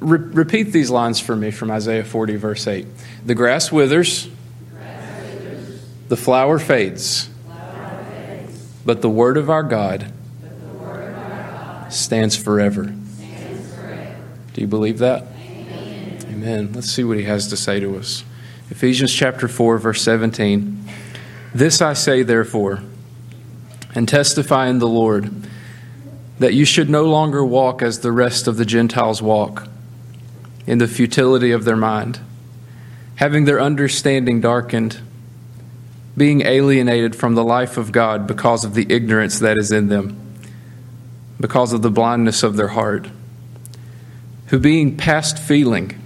Re- repeat these lines for me from Isaiah 40, verse 8. The grass withers, the flower fades, but the word of our God, stands, forever. Do you believe that? Amen. Let's see what he has to say to us. Ephesians chapter 4, verse 17. This I say, therefore, and testify in the Lord, that you should no longer walk as the rest of the Gentiles walk, in the futility of their mind, having their understanding darkened, being alienated from the life of God because of the ignorance that is in them, because of the blindness of their heart, who being past feeling,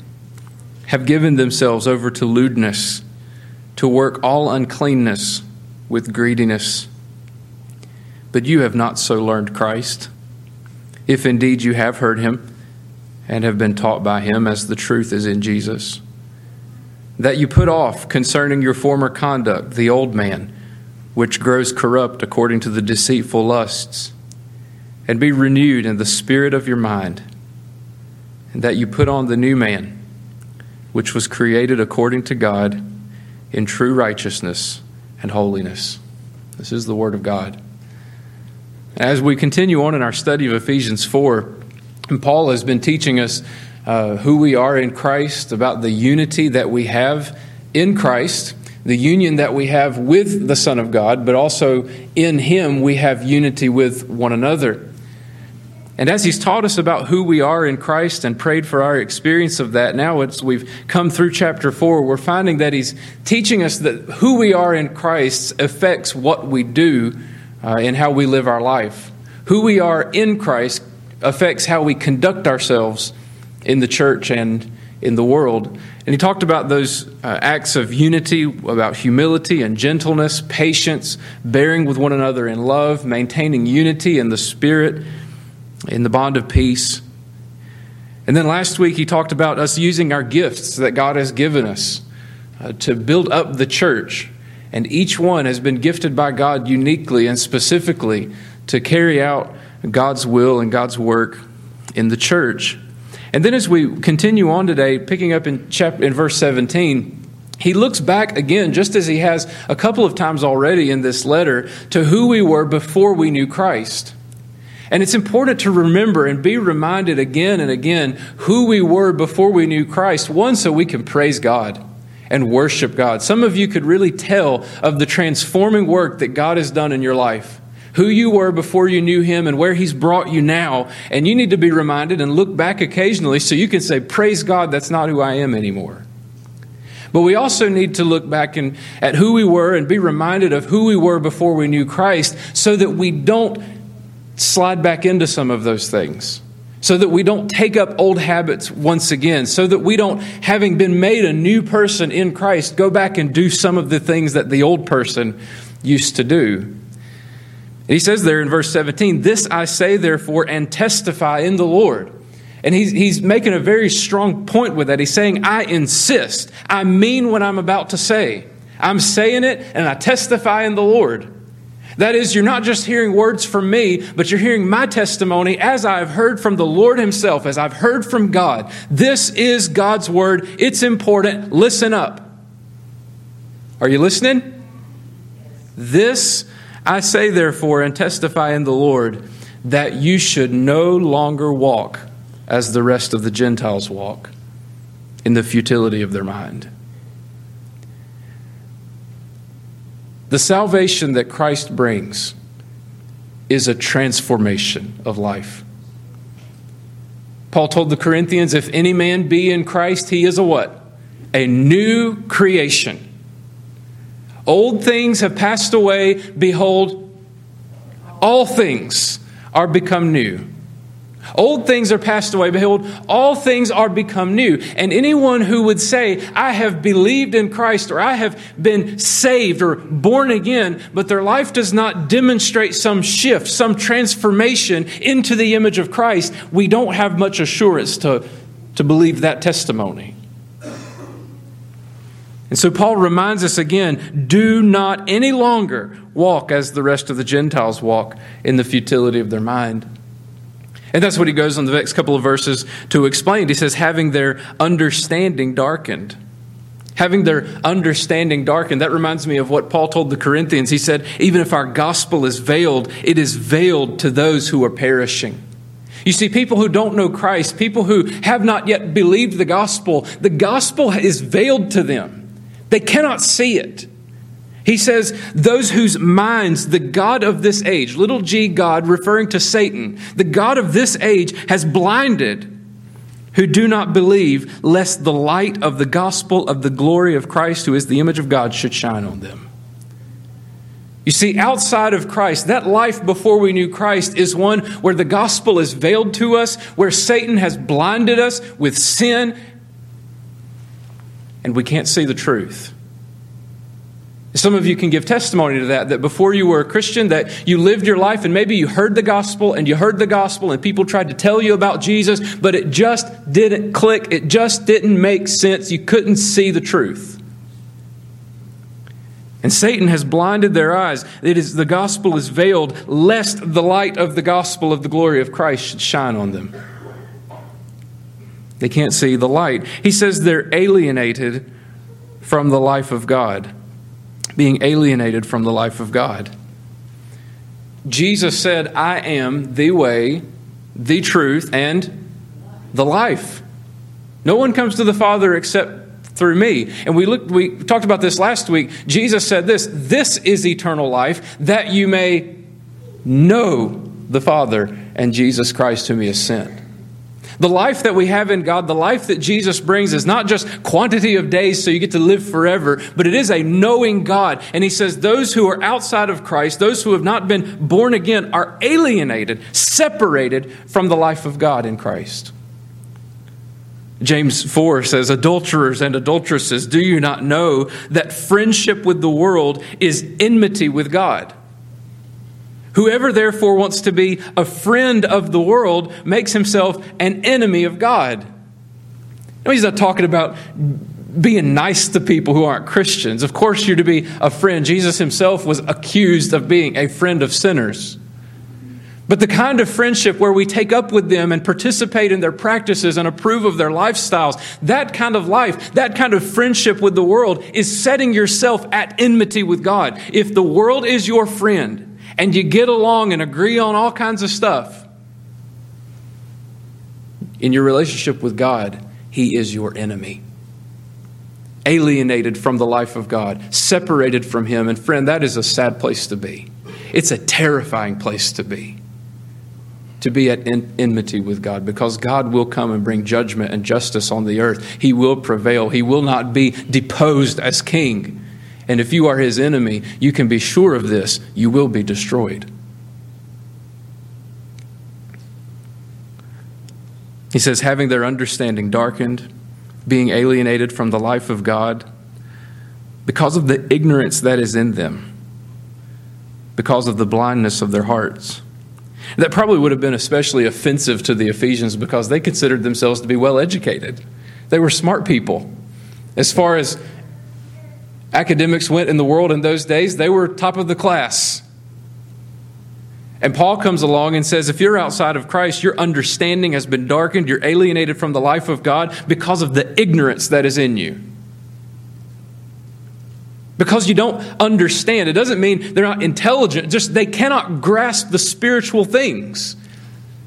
have given themselves over to lewdness, to work all uncleanness with greediness. But you have not so learned Christ, if indeed you have heard him and have been taught by him as the truth is in Jesus. That you put off concerning your former conduct the old man, which grows corrupt according to the deceitful lusts, and be renewed in the spirit of your mind, and that you put on the new man which was created according to God in true righteousness and holiness. This is the Word of God. As we continue on in our study of Ephesians 4, and Paul has been teaching us uh, who we are in Christ, about the unity that we have in Christ, the union that we have with the Son of God, but also in Him we have unity with one another. And as he's taught us about who we are in Christ and prayed for our experience of that, now as we've come through chapter 4, we're finding that he's teaching us that who we are in Christ affects what we do uh, and how we live our life. Who we are in Christ affects how we conduct ourselves in the church and in the world. And he talked about those uh, acts of unity, about humility and gentleness, patience, bearing with one another in love, maintaining unity in the Spirit in the bond of peace. And then last week, he talked about us using our gifts that God has given us uh, to build up the church. And each one has been gifted by God uniquely and specifically to carry out God's will and God's work in the church. And then as we continue on today, picking up in, chapter, in verse 17, he looks back again, just as he has a couple of times already in this letter, to who we were before we knew Christ. And it's important to remember and be reminded again and again who we were before we knew Christ. One, so we can praise God and worship God. Some of you could really tell of the transforming work that God has done in your life. Who you were before you knew Him and where He's brought you now. And you need to be reminded and look back occasionally so you can say, Praise God, that's not who I am anymore. But we also need to look back and, at who we were and be reminded of who we were before we knew Christ so that we don't slide back into some of those things so that we don't take up old habits once again, so that we don't, having been made a new person in Christ, go back and do some of the things that the old person used to do. And he says there in verse 17, This I say, therefore, and testify in the Lord. And he's, he's making a very strong point with that. He's saying, I insist. I mean what I'm about to say. I'm saying it, and I testify in the Lord. That is, you're not just hearing words from me, but you're hearing my testimony as I've heard from the Lord Himself, as I've heard from God. This is God's Word. It's important. Listen up. Are you listening? This I say, therefore, and testify in the Lord, that you should no longer walk as the rest of the Gentiles walk in the futility of their mind. The salvation that Christ brings is a transformation of life. Paul told the Corinthians, if any man be in Christ, he is a what? A new creation. Old things have passed away. Behold, all things are become new. Old things are passed away. Behold, all things are become new. And anyone who would say, I have believed in Christ or I have been saved or born again, but their life does not demonstrate some shift, some transformation into the image of Christ, we don't have much assurance to, to believe that testimony. And so Paul reminds us again do not any longer walk as the rest of the Gentiles walk in the futility of their mind. And that's what he goes on the next couple of verses to explain. He says, having their understanding darkened. Having their understanding darkened. That reminds me of what Paul told the Corinthians. He said, even if our gospel is veiled, it is veiled to those who are perishing. You see, people who don't know Christ, people who have not yet believed the gospel, the gospel is veiled to them. They cannot see it. He says, Those whose minds the God of this age, little g God referring to Satan, the God of this age has blinded, who do not believe, lest the light of the gospel of the glory of Christ, who is the image of God, should shine on them. You see, outside of Christ, that life before we knew Christ is one where the gospel is veiled to us, where Satan has blinded us with sin, and we can't see the truth. Some of you can give testimony to that, that before you were a Christian, that you lived your life and maybe you heard the gospel and you heard the gospel and people tried to tell you about Jesus, but it just didn't click. It just didn't make sense. You couldn't see the truth. And Satan has blinded their eyes. It is, the gospel is veiled, lest the light of the gospel of the glory of Christ should shine on them. They can't see the light. He says they're alienated from the life of God being alienated from the life of God. Jesus said, I am the way, the truth, and the life. No one comes to the Father except through me. And we looked we talked about this last week. Jesus said this, this is eternal life that you may know the Father and Jesus Christ whom he has sent. The life that we have in God, the life that Jesus brings, is not just quantity of days so you get to live forever, but it is a knowing God. And he says those who are outside of Christ, those who have not been born again, are alienated, separated from the life of God in Christ. James 4 says, Adulterers and adulteresses, do you not know that friendship with the world is enmity with God? Whoever therefore wants to be a friend of the world makes himself an enemy of God. No, he's not talking about being nice to people who aren't Christians. Of course, you're to be a friend. Jesus himself was accused of being a friend of sinners. But the kind of friendship where we take up with them and participate in their practices and approve of their lifestyles, that kind of life, that kind of friendship with the world is setting yourself at enmity with God. If the world is your friend, and you get along and agree on all kinds of stuff, in your relationship with God, He is your enemy. Alienated from the life of God, separated from Him. And friend, that is a sad place to be. It's a terrifying place to be. To be at enmity with God because God will come and bring judgment and justice on the earth. He will prevail. He will not be deposed as king. And if you are his enemy, you can be sure of this you will be destroyed. He says, having their understanding darkened, being alienated from the life of God, because of the ignorance that is in them, because of the blindness of their hearts. That probably would have been especially offensive to the Ephesians because they considered themselves to be well educated. They were smart people. As far as academics went in the world in those days, they were top of the class. And Paul comes along and says, if you're outside of Christ, your understanding has been darkened, you're alienated from the life of God because of the ignorance that is in you. Because you don't understand. It doesn't mean they're not intelligent, just they cannot grasp the spiritual things.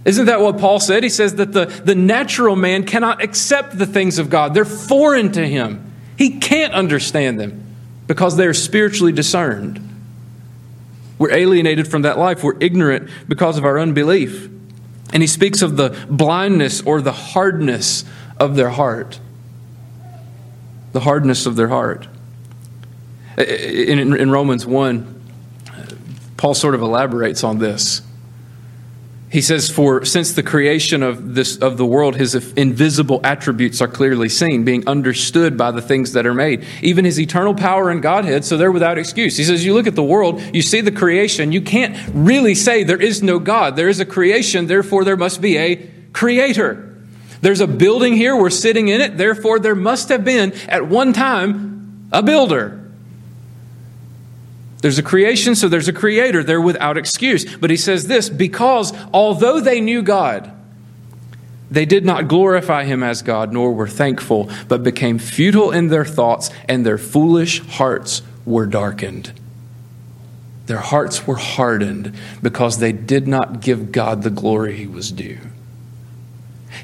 Isn't that what Paul said? He says that the, the natural man cannot accept the things of God, they're foreign to him. He can't understand them because they are spiritually discerned. We're alienated from that life. We're ignorant because of our unbelief. And he speaks of the blindness or the hardness of their heart. The hardness of their heart. In, Romans 1, Paul sort of elaborates on this. He says, For since the creation of, this, of the world, his invisible attributes are clearly seen, being understood by the things that are made, even his eternal power and Godhead, so they're without excuse. He says, You look at the world, you see the creation, you can't really say there is no God. There is a creation, therefore there must be a creator. There's a building here, we're sitting in it, therefore there must have been at one time a builder. There's a creation, so there's a creator. They're without excuse. But he says this because although they knew God, They did not glorify him as God, nor were thankful, but became futile in their thoughts, and their foolish hearts were darkened. Their hearts were hardened because they did not give God the glory he was due.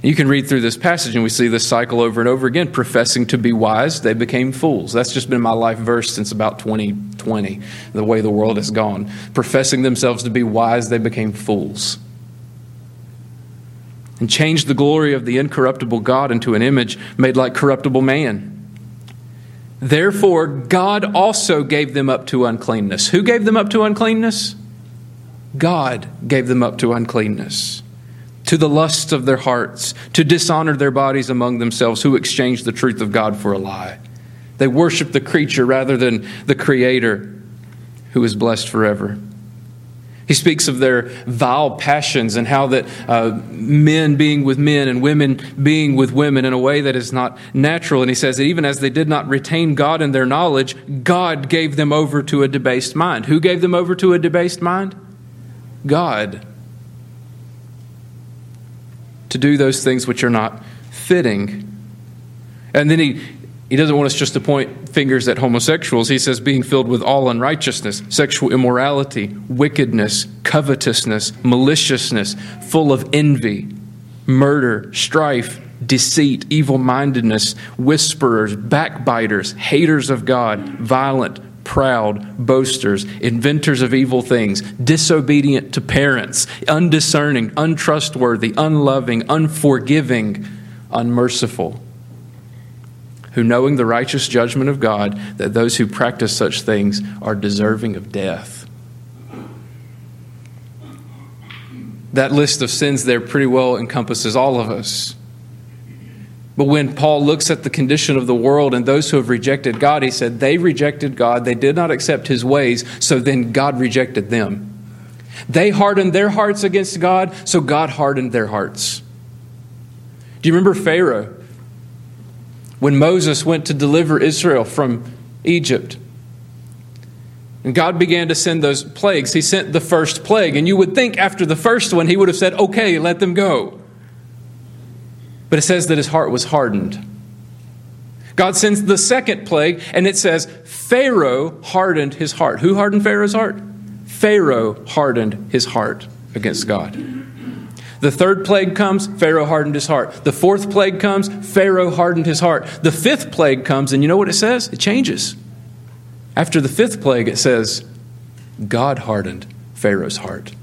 You can read through this passage and we see this cycle over and over again. Professing to be wise, they became fools. That's just been my life verse since about 2020, the way the world has gone. Professing themselves to be wise, they became fools and changed the glory of the incorruptible God into an image made like corruptible man. Therefore, God also gave them up to uncleanness. Who gave them up to uncleanness? God gave them up to uncleanness, to the lusts of their hearts, to dishonor their bodies among themselves, who exchanged the truth of God for a lie. They worship the creature rather than the Creator, who is blessed forever. He speaks of their vile passions and how that uh, men being with men and women being with women in a way that is not natural. And he says that even as they did not retain God in their knowledge, God gave them over to a debased mind. Who gave them over to a debased mind? God. To do those things which are not fitting. And then he, he doesn't want us just to point fingers at homosexuals. He says, being filled with all unrighteousness, sexual immorality, wickedness, covetousness, maliciousness, full of envy, murder, strife, deceit, evil mindedness, whisperers, backbiters, haters of God, violent, proud, boasters, inventors of evil things, disobedient to parents, undiscerning, untrustworthy, unloving, unforgiving, unmerciful who, knowing the righteous judgment of God, that those who practice such things are deserving of death. That list of sins there pretty well encompasses all of us. But when Paul looks at the condition of the world and those who have rejected God, he said they rejected God, they did not accept his ways, so then God rejected them. They hardened their hearts against God, so God hardened their hearts. Do you remember Pharaoh? When Moses went to deliver Israel from Egypt. And God began to send those plagues. He sent the first plague. And you would think after the first one, he would have said, Okay, let them go. But it says that his heart was hardened. God sends the second plague, and it says, Pharaoh hardened his heart. Who hardened Pharaoh's heart? Pharaoh hardened his heart against God. The third plague comes, Pharaoh hardened his heart. The fourth plague comes, Pharaoh hardened his heart. The fifth plague comes, and you know what it says? It changes. After the fifth plague, it says, God hardened Pharaoh's heart.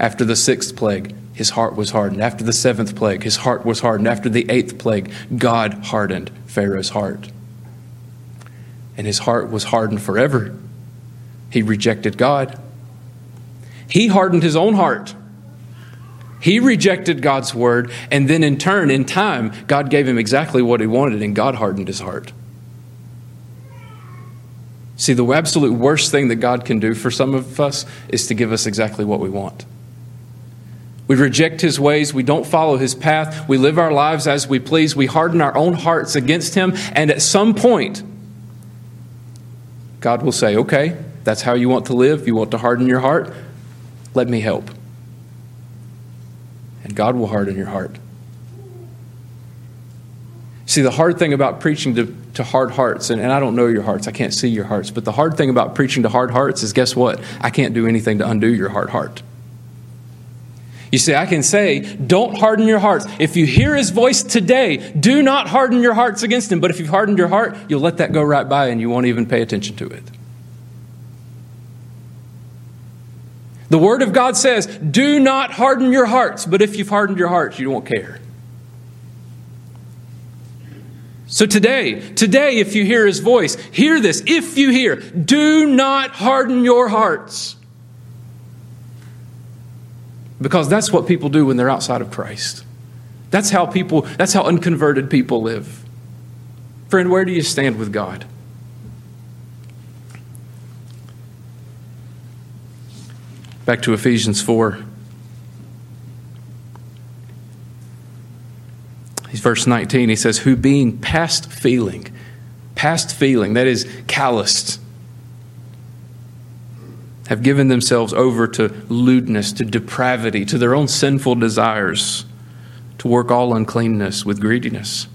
After the sixth plague, his heart was hardened. After the seventh plague, his heart was hardened. After the eighth plague, God hardened Pharaoh's heart. And his heart was hardened forever. He rejected God. He hardened his own heart. He rejected God's word, and then in turn, in time, God gave him exactly what he wanted, and God hardened his heart. See, the absolute worst thing that God can do for some of us is to give us exactly what we want. We reject his ways. We don't follow his path. We live our lives as we please. We harden our own hearts against him. And at some point, God will say, Okay, that's how you want to live. You want to harden your heart? Let me help and God will harden your heart. See, the hard thing about preaching to, to hard hearts, and, and I don't know your hearts, I can't see your hearts, but the hard thing about preaching to hard hearts is guess what? I can't do anything to undo your hard heart. You see, I can say, don't harden your hearts. If you hear his voice today, do not harden your hearts against him. But if you've hardened your heart, you'll let that go right by and you won't even pay attention to it. The Word of God says, do not harden your hearts, but if you've hardened your hearts, you won't care. So today, today, if you hear His voice, hear this. If you hear, do not harden your hearts. Because that's what people do when they're outside of Christ. That's how people, that's how unconverted people live. Friend, where do you stand with God? Back to Ephesians 4. Verse 19, he says, Who being past feeling, past feeling, that is calloused, have given themselves over to lewdness, to depravity, to their own sinful desires. to work all uncleanness with greediness.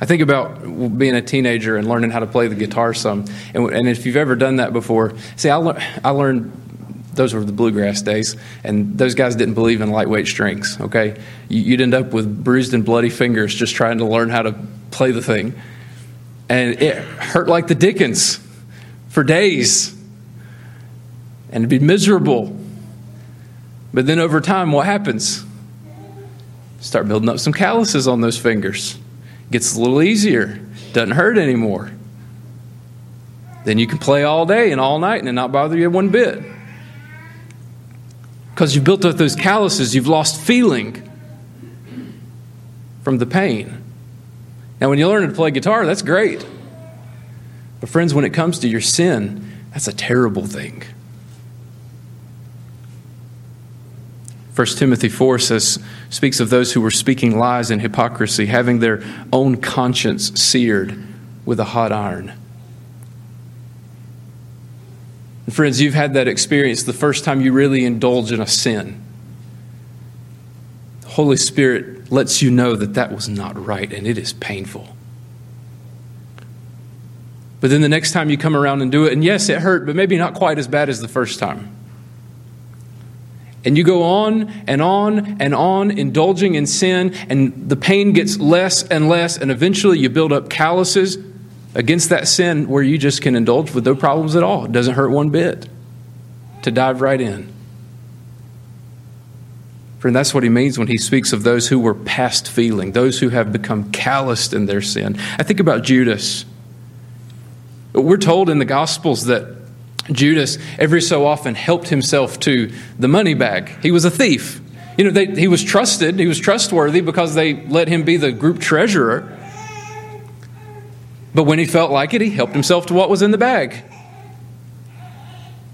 I think about being a teenager and learning how to play the guitar some. And, and if you've ever done that before, see, I, le- I learned those were the bluegrass days, and those guys didn't believe in lightweight strings, okay? You'd end up with bruised and bloody fingers just trying to learn how to play the thing. And it hurt like the Dickens for days. And it'd be miserable. But then over time, what happens? Start building up some calluses on those fingers. Gets a little easier. Doesn't hurt anymore. Then you can play all day and all night and not bother you one bit. Because you've built up those calluses, you've lost feeling from the pain. Now, when you learn to play guitar, that's great. But, friends, when it comes to your sin, that's a terrible thing. 1 Timothy 4 says, speaks of those who were speaking lies and hypocrisy, having their own conscience seared with a hot iron. And friends, you've had that experience the first time you really indulge in a sin. The Holy Spirit lets you know that that was not right and it is painful. But then the next time you come around and do it, and yes, it hurt, but maybe not quite as bad as the first time. And you go on and on and on, indulging in sin, and the pain gets less and less, and eventually you build up calluses against that sin where you just can indulge with no problems at all. It doesn't hurt one bit to dive right in. Friend, that's what he means when he speaks of those who were past feeling, those who have become calloused in their sin. I think about Judas. We're told in the Gospels that Judas every so often helped himself to the money bag. He was a thief. You know, they, he was trusted, he was trustworthy because they let him be the group treasurer. But when he felt like it, he helped himself to what was in the bag.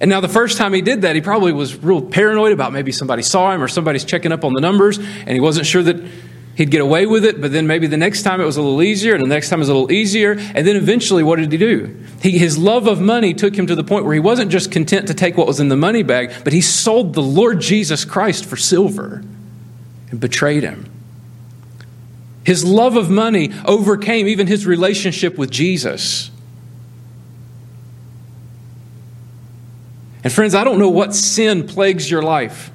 And now, the first time he did that, he probably was real paranoid about maybe somebody saw him or somebody's checking up on the numbers, and he wasn't sure that he'd get away with it. But then maybe the next time it was a little easier, and the next time it was a little easier. And then eventually, what did he do? He, his love of money took him to the point where he wasn't just content to take what was in the money bag, but he sold the Lord Jesus Christ for silver and betrayed him. His love of money overcame even his relationship with Jesus. And friends, I don't know what sin plagues your life.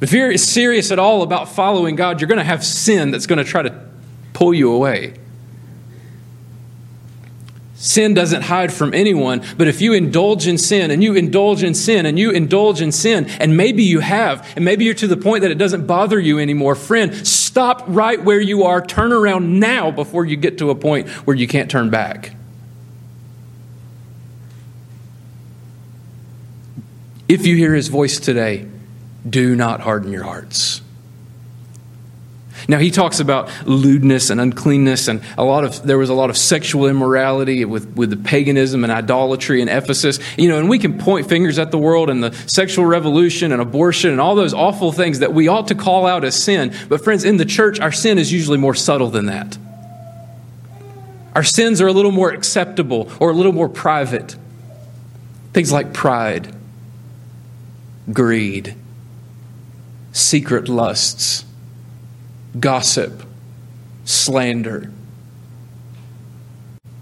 If you're serious at all about following God, you're going to have sin that's going to try to pull you away. Sin doesn't hide from anyone, but if you indulge in sin and you indulge in sin and you indulge in sin, and maybe you have, and maybe you're to the point that it doesn't bother you anymore, friend, stop right where you are. Turn around now before you get to a point where you can't turn back. If you hear his voice today, do not harden your hearts. Now he talks about lewdness and uncleanness, and a lot of there was a lot of sexual immorality with, with the paganism and idolatry in Ephesus. You know, and we can point fingers at the world and the sexual revolution and abortion and all those awful things that we ought to call out as sin. But friends, in the church, our sin is usually more subtle than that. Our sins are a little more acceptable or a little more private. Things like pride, greed, secret lusts gossip, slander.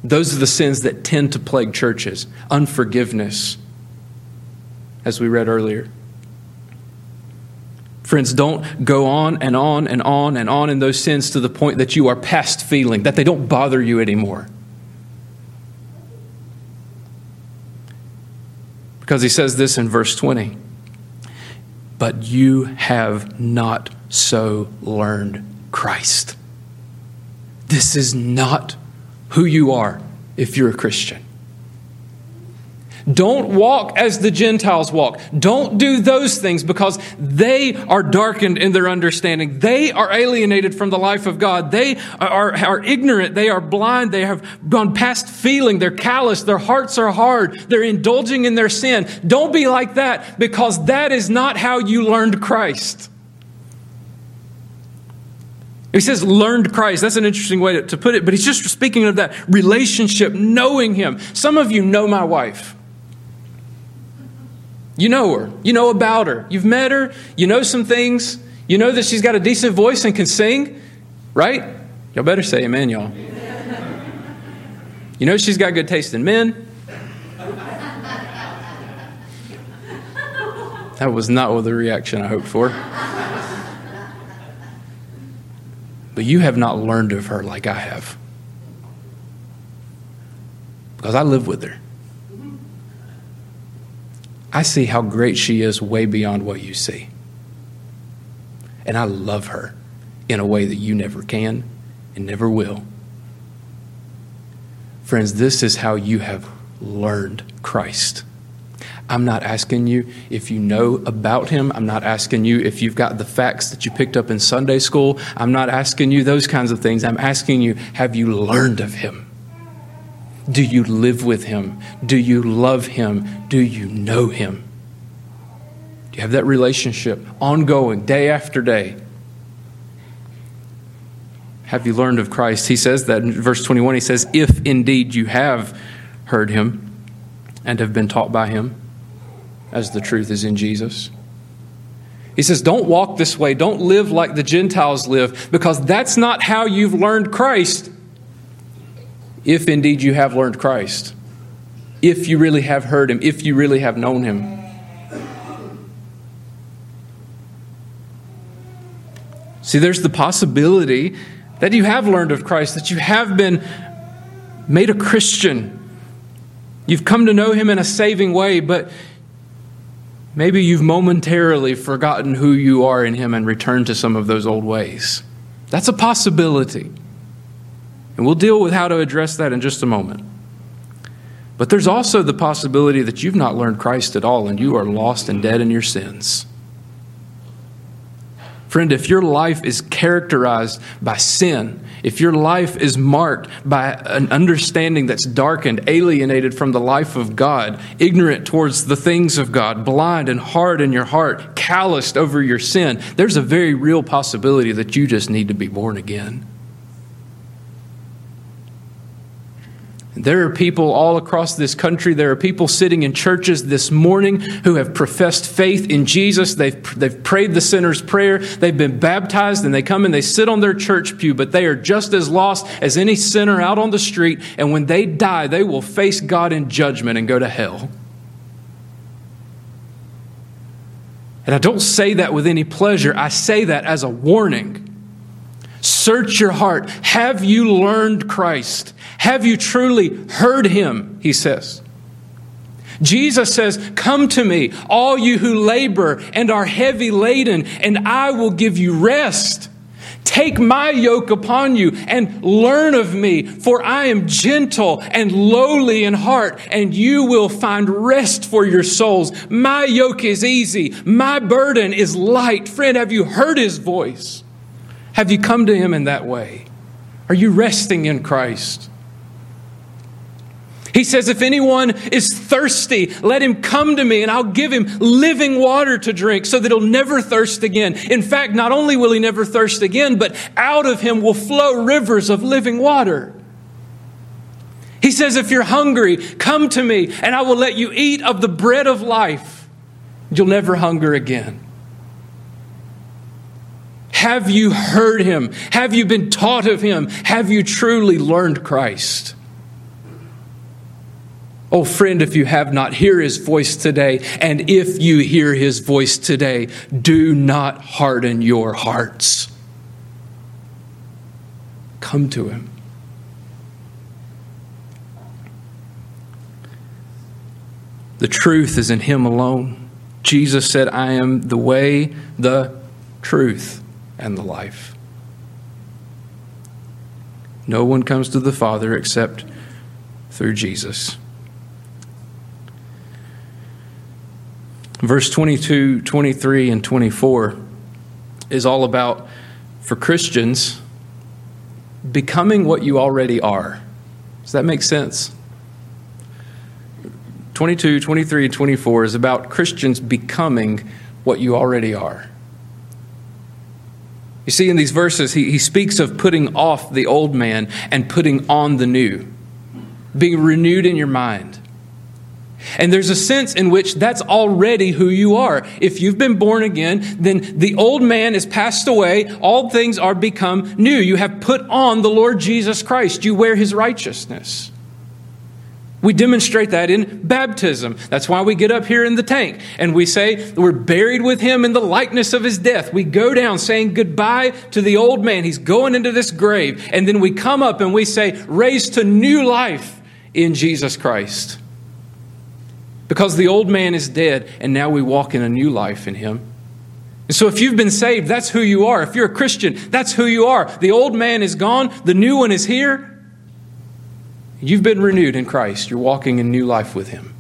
Those are the sins that tend to plague churches. Unforgiveness, as we read earlier. Friends, don't go on and on and on and on in those sins to the point that you are past feeling, that they don't bother you anymore. Because he says this in verse 20 But you have not so learned Christ. This is not who you are if you're a Christian. Don't walk as the Gentiles walk. Don't do those things because they are darkened in their understanding. They are alienated from the life of God. They are, are ignorant. They are blind. They have gone past feeling. They're callous. Their hearts are hard. They're indulging in their sin. Don't be like that because that is not how you learned Christ. He says learned Christ. That's an interesting way to, put it, but he's just speaking of that relationship, knowing him. Some of you know my wife. You know her. You know about her. You've met her. You know some things. You know that she's got a decent voice and can sing, right? Y'all better say amen, y'all. You know she's got good taste in men. That was not the reaction I hoped for. But you have not learned of her like I have. Because I live with her. I see how great she is way beyond what you see. And I love her in a way that you never can and never will. Friends, this is how you have learned Christ. I'm not asking you if you know about him. I'm not asking you if you've got the facts that you picked up in Sunday school. I'm not asking you those kinds of things. I'm asking you, have you learned of him? Do you live with him? Do you love him? Do you know him? Do you have that relationship ongoing, day after day? Have you learned of Christ? He says that in verse 21. He says, If indeed you have heard him and have been taught by him, as the truth is in Jesus. He says, Don't walk this way. Don't live like the Gentiles live, because that's not how you've learned Christ. If indeed you have learned Christ, if you really have heard him, if you really have known him. See, there's the possibility that you have learned of Christ, that you have been made a Christian. You've come to know him in a saving way, but maybe you've momentarily forgotten who you are in him and returned to some of those old ways. That's a possibility. And we'll deal with how to address that in just a moment. But there's also the possibility that you've not learned Christ at all and you are lost and dead in your sins. Friend, if your life is characterized by sin, if your life is marked by an understanding that's darkened, alienated from the life of God, ignorant towards the things of God, blind and hard in your heart, calloused over your sin, there's a very real possibility that you just need to be born again. There are people all across this country. There are people sitting in churches this morning who have professed faith in Jesus. They've, they've prayed the sinner's prayer. They've been baptized and they come and they sit on their church pew, but they are just as lost as any sinner out on the street. And when they die, they will face God in judgment and go to hell. And I don't say that with any pleasure, I say that as a warning. Search your heart. Have you learned Christ? Have you truly heard him? He says. Jesus says, Come to me, all you who labor and are heavy laden, and I will give you rest. Take my yoke upon you and learn of me, for I am gentle and lowly in heart, and you will find rest for your souls. My yoke is easy, my burden is light. Friend, have you heard his voice? Have you come to him in that way? Are you resting in Christ? He says, If anyone is thirsty, let him come to me and I'll give him living water to drink so that he'll never thirst again. In fact, not only will he never thirst again, but out of him will flow rivers of living water. He says, If you're hungry, come to me and I will let you eat of the bread of life. You'll never hunger again. Have you heard him? Have you been taught of him? Have you truly learned Christ? Oh, friend, if you have not, hear his voice today. And if you hear his voice today, do not harden your hearts. Come to him. The truth is in him alone. Jesus said, I am the way, the truth, and the life. No one comes to the Father except through Jesus. Verse 22, 23, and 24 is all about, for Christians, becoming what you already are. Does that make sense? 22, 23, and 24 is about Christians becoming what you already are. You see, in these verses, he, he speaks of putting off the old man and putting on the new, being renewed in your mind. And there's a sense in which that's already who you are. If you've been born again, then the old man is passed away. All things are become new. You have put on the Lord Jesus Christ. You wear his righteousness. We demonstrate that in baptism. That's why we get up here in the tank and we say we're buried with him in the likeness of his death. We go down saying goodbye to the old man. He's going into this grave. And then we come up and we say, raised to new life in Jesus Christ. Because the old man is dead and now we walk in a new life in him. And so if you've been saved, that's who you are. If you're a Christian, that's who you are. The old man is gone, the new one is here. You've been renewed in Christ. You're walking in new life with Him.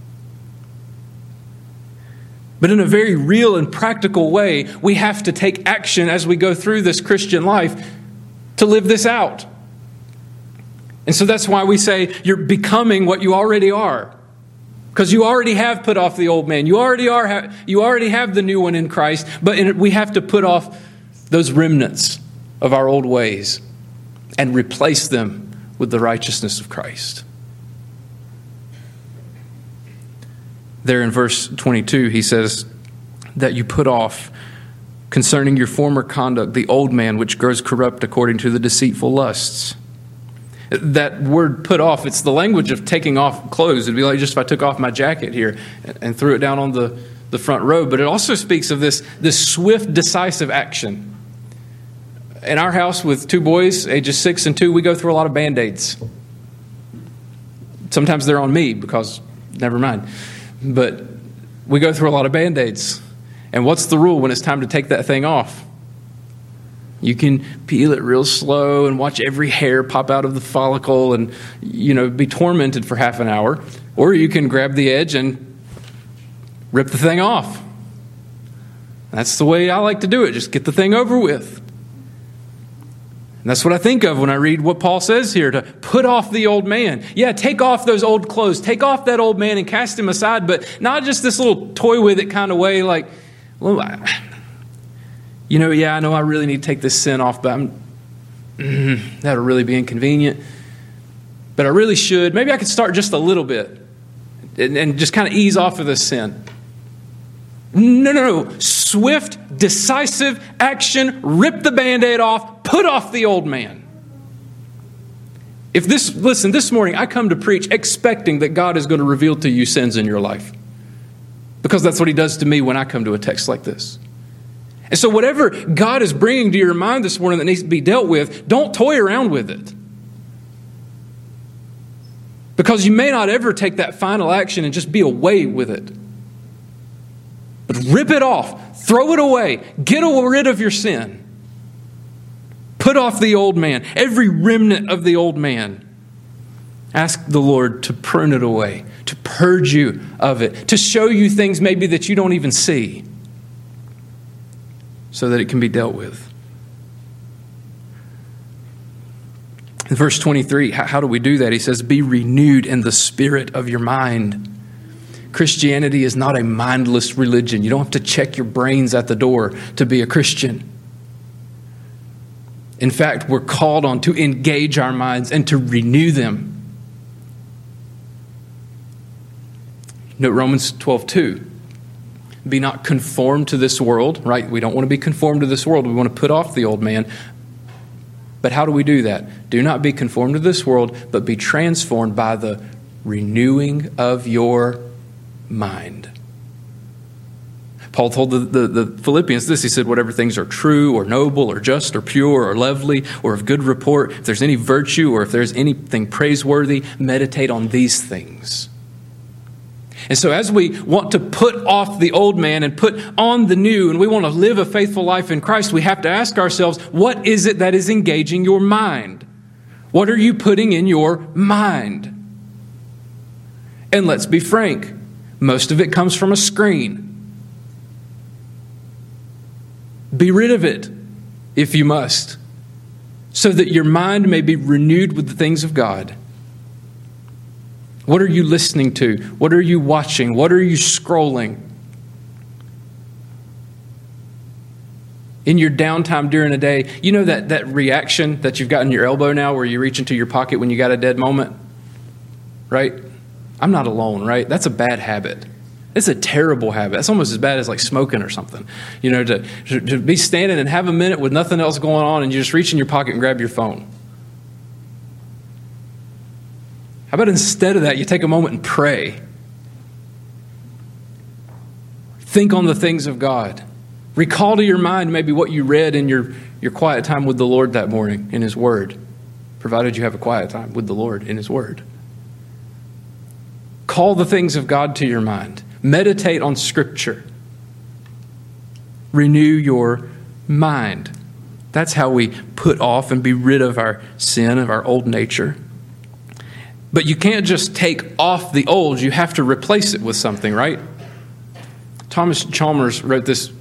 But in a very real and practical way, we have to take action as we go through this Christian life to live this out. And so that's why we say you're becoming what you already are. Because you already have put off the old man. You already, are, you already have the new one in Christ, but we have to put off those remnants of our old ways and replace them with the righteousness of Christ. There in verse 22, he says that you put off concerning your former conduct the old man which grows corrupt according to the deceitful lusts. That word put off, it's the language of taking off clothes. It'd be like just if I took off my jacket here and threw it down on the, the front row. But it also speaks of this, this swift, decisive action in our house with two boys, ages six and two, we go through a lot of band aids. Sometimes they're on me because, never mind. But we go through a lot of band aids. And what's the rule when it's time to take that thing off? You can peel it real slow and watch every hair pop out of the follicle and, you know, be tormented for half an hour. Or you can grab the edge and rip the thing off. That's the way I like to do it. Just get the thing over with. And that's what I think of when I read what Paul says here to put off the old man. Yeah, take off those old clothes. Take off that old man and cast him aside, but not just this little toy with it kind of way, like, well, you know, yeah, I know I really need to take this sin off, but I'm, mm, that'll really be inconvenient. But I really should. Maybe I could start just a little bit and, and just kind of ease off of this sin. No, no, no. Swift, decisive action. Rip the band aid off. Put off the old man. If this, listen, this morning I come to preach expecting that God is going to reveal to you sins in your life. Because that's what He does to me when I come to a text like this. And so, whatever God is bringing to your mind this morning that needs to be dealt with, don't toy around with it. Because you may not ever take that final action and just be away with it. But rip it off, throw it away, get rid of your sin. Put off the old man, every remnant of the old man. Ask the Lord to prune it away, to purge you of it, to show you things maybe that you don't even see, so that it can be dealt with. In verse 23, how do we do that? He says, Be renewed in the spirit of your mind. Christianity is not a mindless religion. You don't have to check your brains at the door to be a Christian. In fact, we're called on to engage our minds and to renew them. Note Romans 12 2. Be not conformed to this world, right? We don't want to be conformed to this world. We want to put off the old man. But how do we do that? Do not be conformed to this world, but be transformed by the renewing of your mind. Paul told the, the, the, Philippians this. He said, Whatever things are true or noble or just or pure or lovely or of good report, if there's any virtue or if there's anything praiseworthy, meditate on these things. And so, as we want to put off the old man and put on the new, and we want to live a faithful life in Christ, we have to ask ourselves, what is it that is engaging your mind? What are you putting in your mind? And let's be frank most of it comes from a screen. Be rid of it if you must, so that your mind may be renewed with the things of God. What are you listening to? What are you watching? What are you scrolling? In your downtime during a day, you know that, that reaction that you've got in your elbow now where you reach into your pocket when you got a dead moment? Right? I'm not alone, right? That's a bad habit. It's a terrible habit. That's almost as bad as like smoking or something. You know, to, to, to be standing and have a minute with nothing else going on and you just reach in your pocket and grab your phone. How about instead of that, you take a moment and pray? Think on the things of God. Recall to your mind maybe what you read in your, your quiet time with the Lord that morning in His Word, provided you have a quiet time with the Lord in His Word. Call the things of God to your mind. Meditate on Scripture. Renew your mind. That's how we put off and be rid of our sin, of our old nature. But you can't just take off the old, you have to replace it with something, right? Thomas Chalmers wrote this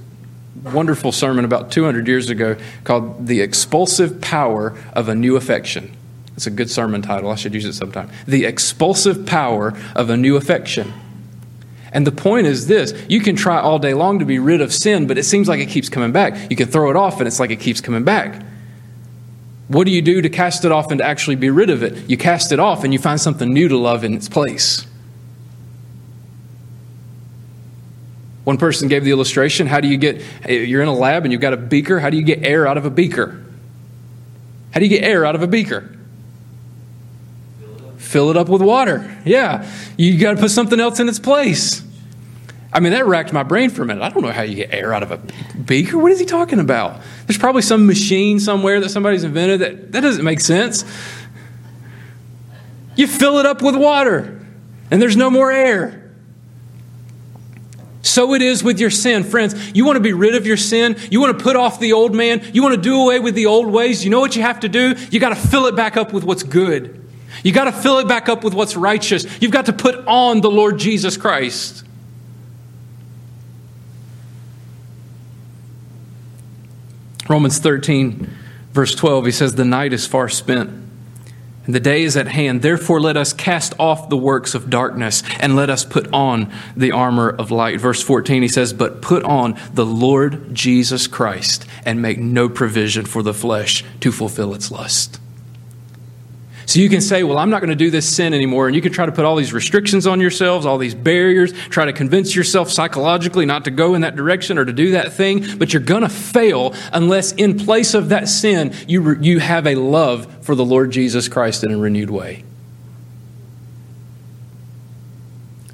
wonderful sermon about 200 years ago called The Expulsive Power of a New Affection. It's a good sermon title. I should use it sometime. The Expulsive Power of a New Affection. And the point is this you can try all day long to be rid of sin, but it seems like it keeps coming back. You can throw it off, and it's like it keeps coming back. What do you do to cast it off and to actually be rid of it? You cast it off and you find something new to love in its place. One person gave the illustration how do you get, you're in a lab and you've got a beaker, how do you get air out of a beaker? How do you get air out of a beaker? Fill it up with water. Yeah. You got to put something else in its place. I mean, that racked my brain for a minute. I don't know how you get air out of a beaker. What is he talking about? There's probably some machine somewhere that somebody's invented that that doesn't make sense. You fill it up with water, and there's no more air. So it is with your sin. Friends, you want to be rid of your sin. You want to put off the old man. You want to do away with the old ways. You know what you have to do? You got to fill it back up with what's good. You got to fill it back up with what's righteous. You've got to put on the Lord Jesus Christ. Romans 13, verse 12, he says, The night is far spent and the day is at hand. Therefore, let us cast off the works of darkness and let us put on the armor of light. Verse 14, he says, But put on the Lord Jesus Christ and make no provision for the flesh to fulfill its lust. So you can say, Well, I'm not going to do this sin anymore. And you can try to put all these restrictions on yourselves, all these barriers, try to convince yourself psychologically not to go in that direction or to do that thing. But you're going to fail unless, in place of that sin, you, re- you have a love for the Lord Jesus Christ in a renewed way.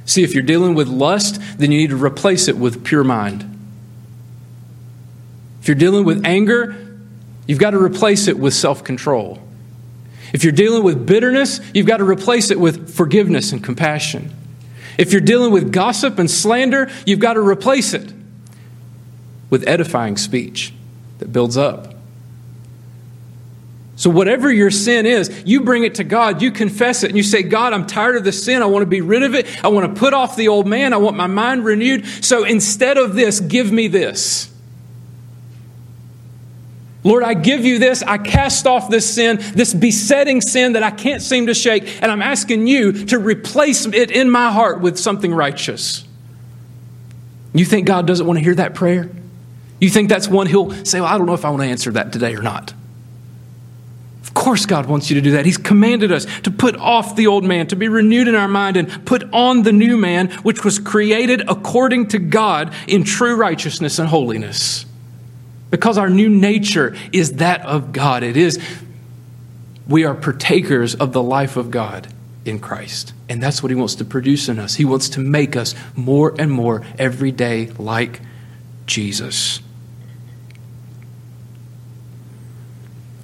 See, if you're dealing with lust, then you need to replace it with pure mind. If you're dealing with anger, you've got to replace it with self control. If you're dealing with bitterness, you've got to replace it with forgiveness and compassion. If you're dealing with gossip and slander, you've got to replace it with edifying speech that builds up. So, whatever your sin is, you bring it to God, you confess it, and you say, God, I'm tired of this sin. I want to be rid of it. I want to put off the old man. I want my mind renewed. So, instead of this, give me this. Lord, I give you this. I cast off this sin, this besetting sin that I can't seem to shake, and I'm asking you to replace it in my heart with something righteous. You think God doesn't want to hear that prayer? You think that's one he'll say, Well, I don't know if I want to answer that today or not. Of course, God wants you to do that. He's commanded us to put off the old man, to be renewed in our mind, and put on the new man, which was created according to God in true righteousness and holiness. Because our new nature is that of God. It is, we are partakers of the life of God in Christ. And that's what He wants to produce in us. He wants to make us more and more every day like Jesus.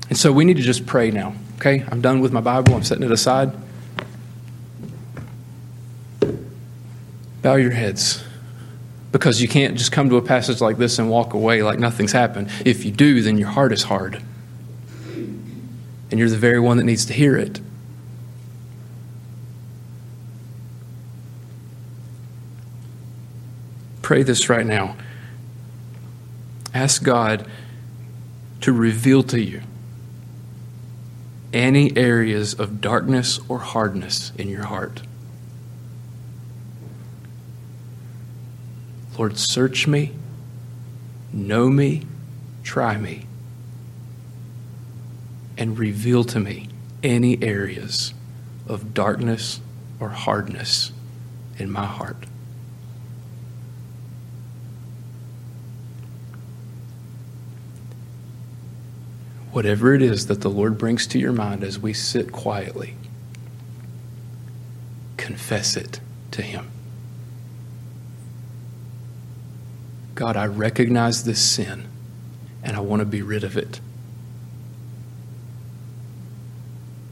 And so we need to just pray now, okay? I'm done with my Bible, I'm setting it aside. Bow your heads because you can't just come to a passage like this and walk away like nothing's happened. If you do, then your heart is hard. And you're the very one that needs to hear it. Pray this right now. Ask God to reveal to you any areas of darkness or hardness in your heart. Lord, search me, know me, try me, and reveal to me any areas of darkness or hardness in my heart. Whatever it is that the Lord brings to your mind as we sit quietly, confess it to Him. God, I recognize this sin and I want to be rid of it.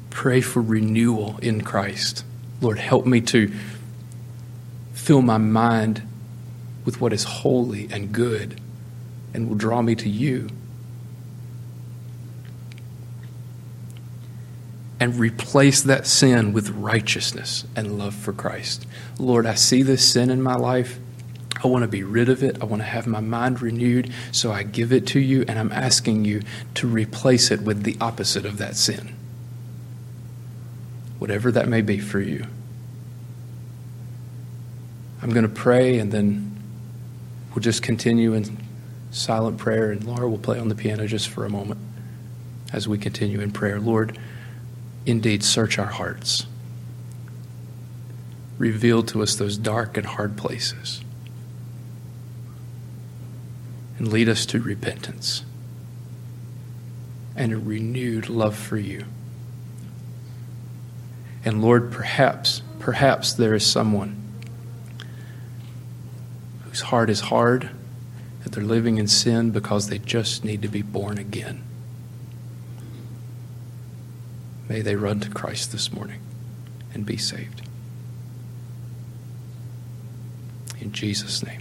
Pray for renewal in Christ. Lord, help me to fill my mind with what is holy and good and will draw me to you. And replace that sin with righteousness and love for Christ. Lord, I see this sin in my life. I want to be rid of it. I want to have my mind renewed. So I give it to you, and I'm asking you to replace it with the opposite of that sin. Whatever that may be for you. I'm going to pray, and then we'll just continue in silent prayer, and Laura will play on the piano just for a moment as we continue in prayer. Lord, indeed, search our hearts. Reveal to us those dark and hard places and lead us to repentance and a renewed love for you. And Lord, perhaps, perhaps there is someone whose heart is hard, that they're living in sin because they just need to be born again. May they run to Christ this morning and be saved. In Jesus' name.